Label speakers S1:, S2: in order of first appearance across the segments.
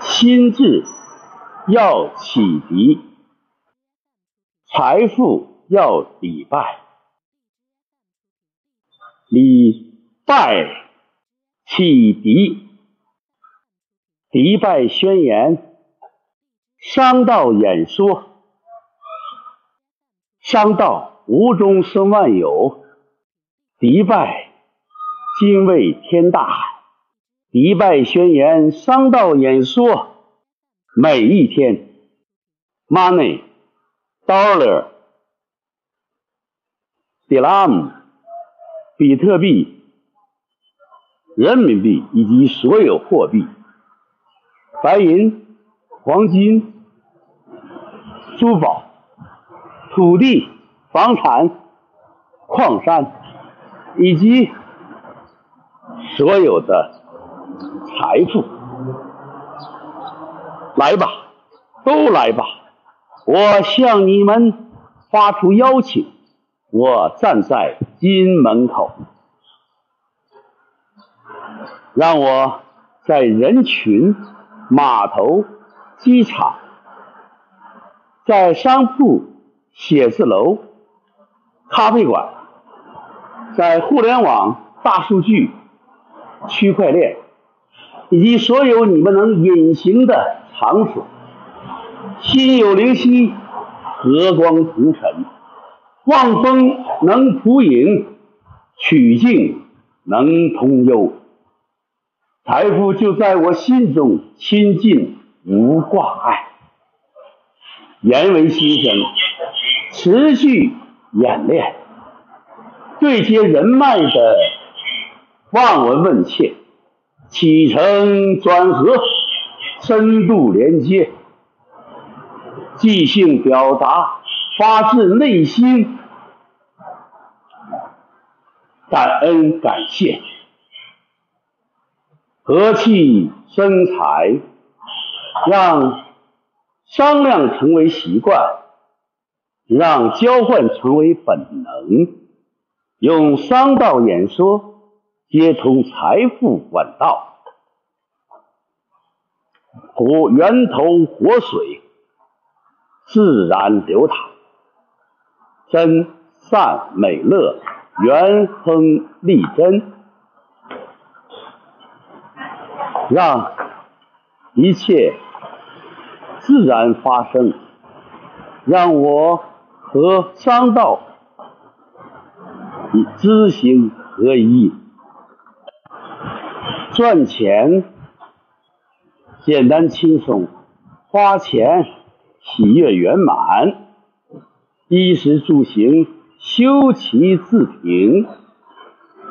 S1: 心智要启迪，财富要礼拜，礼拜启迪，迪拜宣言，商道演说，商道无中生万有，迪拜精卫天大海。迪拜宣言，商道演说，每一天，money dollar dirham 比特币、人民币以及所有货币，白银、黄金、珠宝、土地、房产、矿山以及所有的。财富，来吧，都来吧！我向你们发出邀请，我站在金门口，让我在人群、码头、机场、在商铺、写字楼、咖啡馆，在互联网、大数据、区块链。以及所有你们能隐形的场所，心有灵犀，和光同尘，望风能捕影，曲径能通幽，财富就在我心中亲近无挂碍，言为心声，持续演练，对接人脉的望闻问切。起承转合，深度连接，即兴表达，发自内心，感恩感谢，和气生财，让商量成为习惯，让交换成为本能，用商道演说。接通财富管道，活源头活水，自然流淌，真善美乐，元亨利贞，让一切自然发生，让我和商道知行合一。赚钱简单轻松，花钱喜悦圆满，衣食住行修齐自平，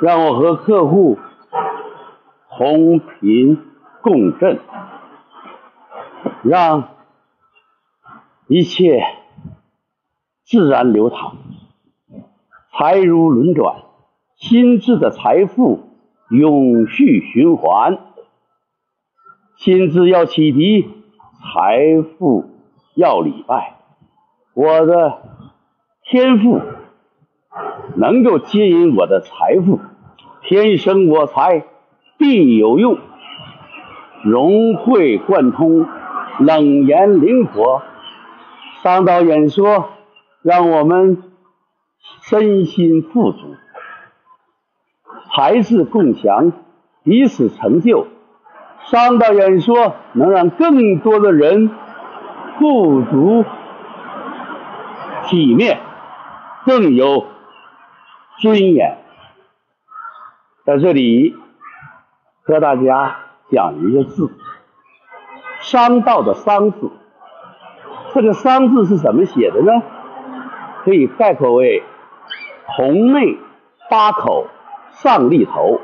S1: 让我和客户同频共振，让一切自然流淌，财如轮转，心智的财富。永续循环，心智要启迪，财富要礼拜。我的天赋能够接引我的财富，天生我材必有用，融会贯通，冷言灵活，商道演说，让我们身心富足。财智共享，彼此成就。商道演说能让更多的人富足、体面、更有尊严。在这里和大家讲一个字：商道的“商”字。这个“商”字是怎么写的呢？可以概括为红内八口。上立头，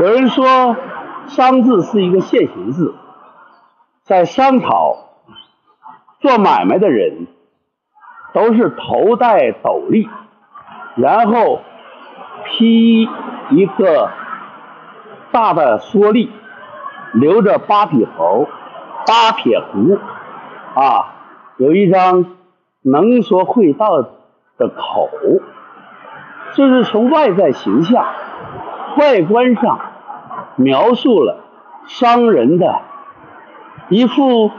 S1: 有人说“商”字是一个现行字，在商朝做买卖的人都是头戴斗笠，然后披一个大的蓑笠，留着八匹猴、八撇胡，啊，有一张能说会道的口。这是从外在形象、外观上描述了商人的一副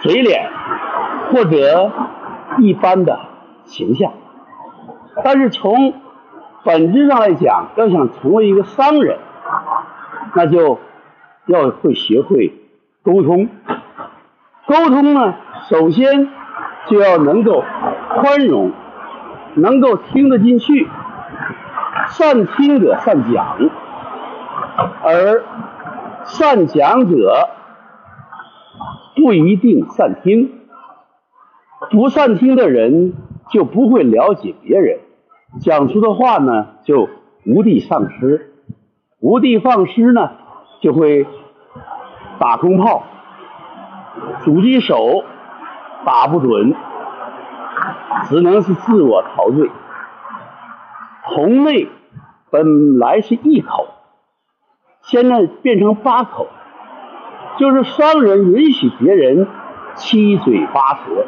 S1: 嘴脸或者一般的形象，但是从本质上来讲，要想成为一个商人，那就要会学会沟通。沟通呢，首先就要能够宽容，能够听得进去。善听者善讲，而善讲者不一定善听。不善听的人就不会了解别人，讲出的话呢就无的丧失，无的放矢呢就会打空炮，狙击手打不准，只能是自我陶醉。同类本来是一口，现在变成八口，就是商人允许别人七嘴八舌，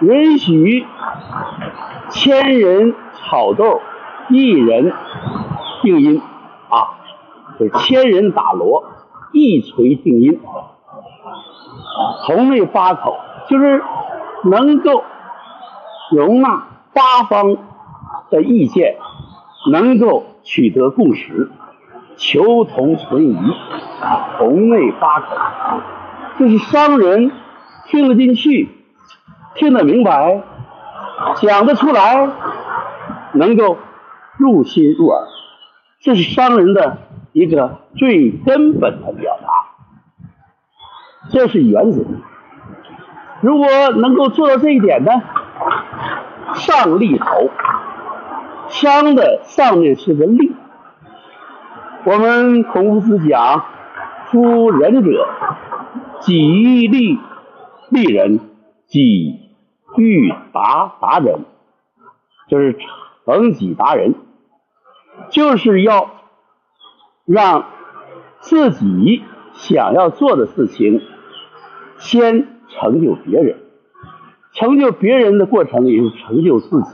S1: 允许千人炒豆，一人定音啊，这千人打锣，一锤定音。同类八口就是能够容纳八方。的意见能够取得共识，求同存异，同类八口，这是商人听得进去、听得明白、讲得出来，能够入心入耳，这是商人的一个最根本的表达，这是原则。如果能够做到这一点呢，上立头。枪的上面是个立，我们孔夫子讲，夫仁者，己欲立立人，己欲达达人，就是成己达人，就是要让自己想要做的事情先成就别人，成就别人的过程也是成就自己。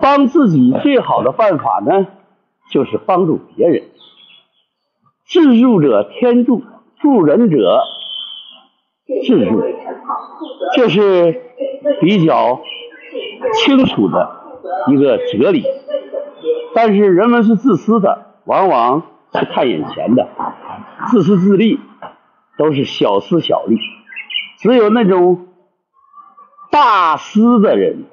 S1: 帮自己最好的办法呢，就是帮助别人。自助者天助，助人者自助，这是比较清楚的一个哲理。但是人们是自私的，往往是看眼前的，自私自利，都是小私小利。只有那种大私的人。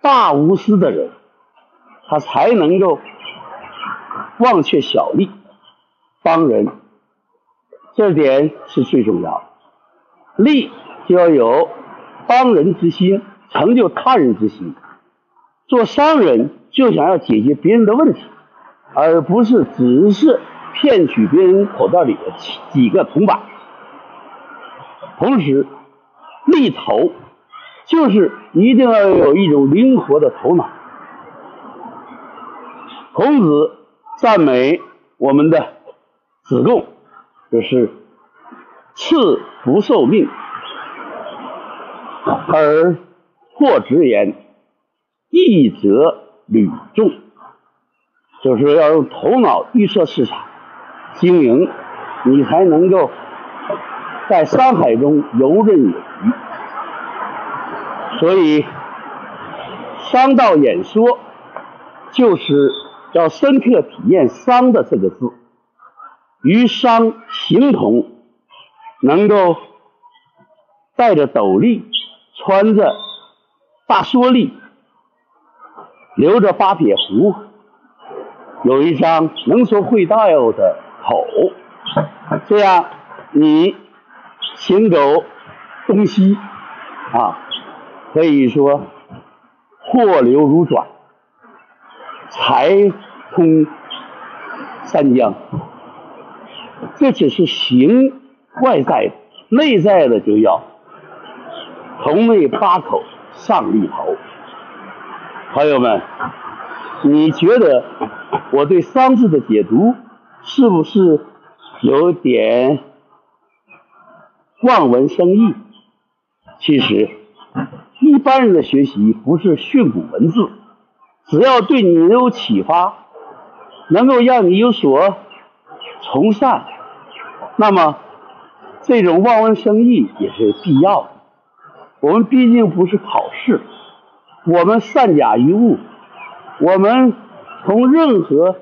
S1: 大无私的人，他才能够忘却小利，帮人，这点是最重要的。利就要有帮人之心，成就他人之心。做商人就想要解决别人的问题，而不是只是骗取别人口袋里的几个铜板。同时，利头。就是一定要有一种灵活的头脑。孔子赞美我们的子贡，就是赐福受命，而或直言，义则履众，就是要用头脑预测市场经营，你才能够在山海中游刃有余。所以，商道演说就是要深刻体验“商”的这个字，与商形同，能够戴着斗笠，穿着大蓑笠，留着八撇胡，有一张能说会道的口，这样你行走东西啊。可以说，货流如转，财通三江。这只是形外在，内在的就要同类八口上立头。朋友们，你觉得我对“商”字的解读是不是有点望文生义？其实。一般人的学习不是训诂文字，只要对你有启发，能够让你有所从善，那么这种望文生义也是必要的。我们毕竟不是考试，我们善假于物，我们从任何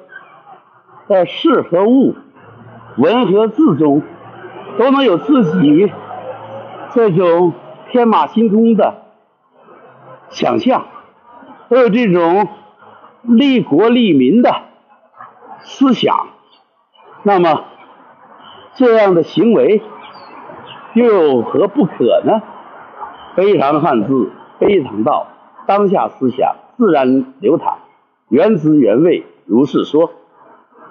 S1: 的事和物、文和字中，都能有自己这种天马行空的想象，都有这种利国利民的思想。那么这样的行为又有何不可呢？非常汉字，非常道，当下思想自然流淌，原汁原味，如是说。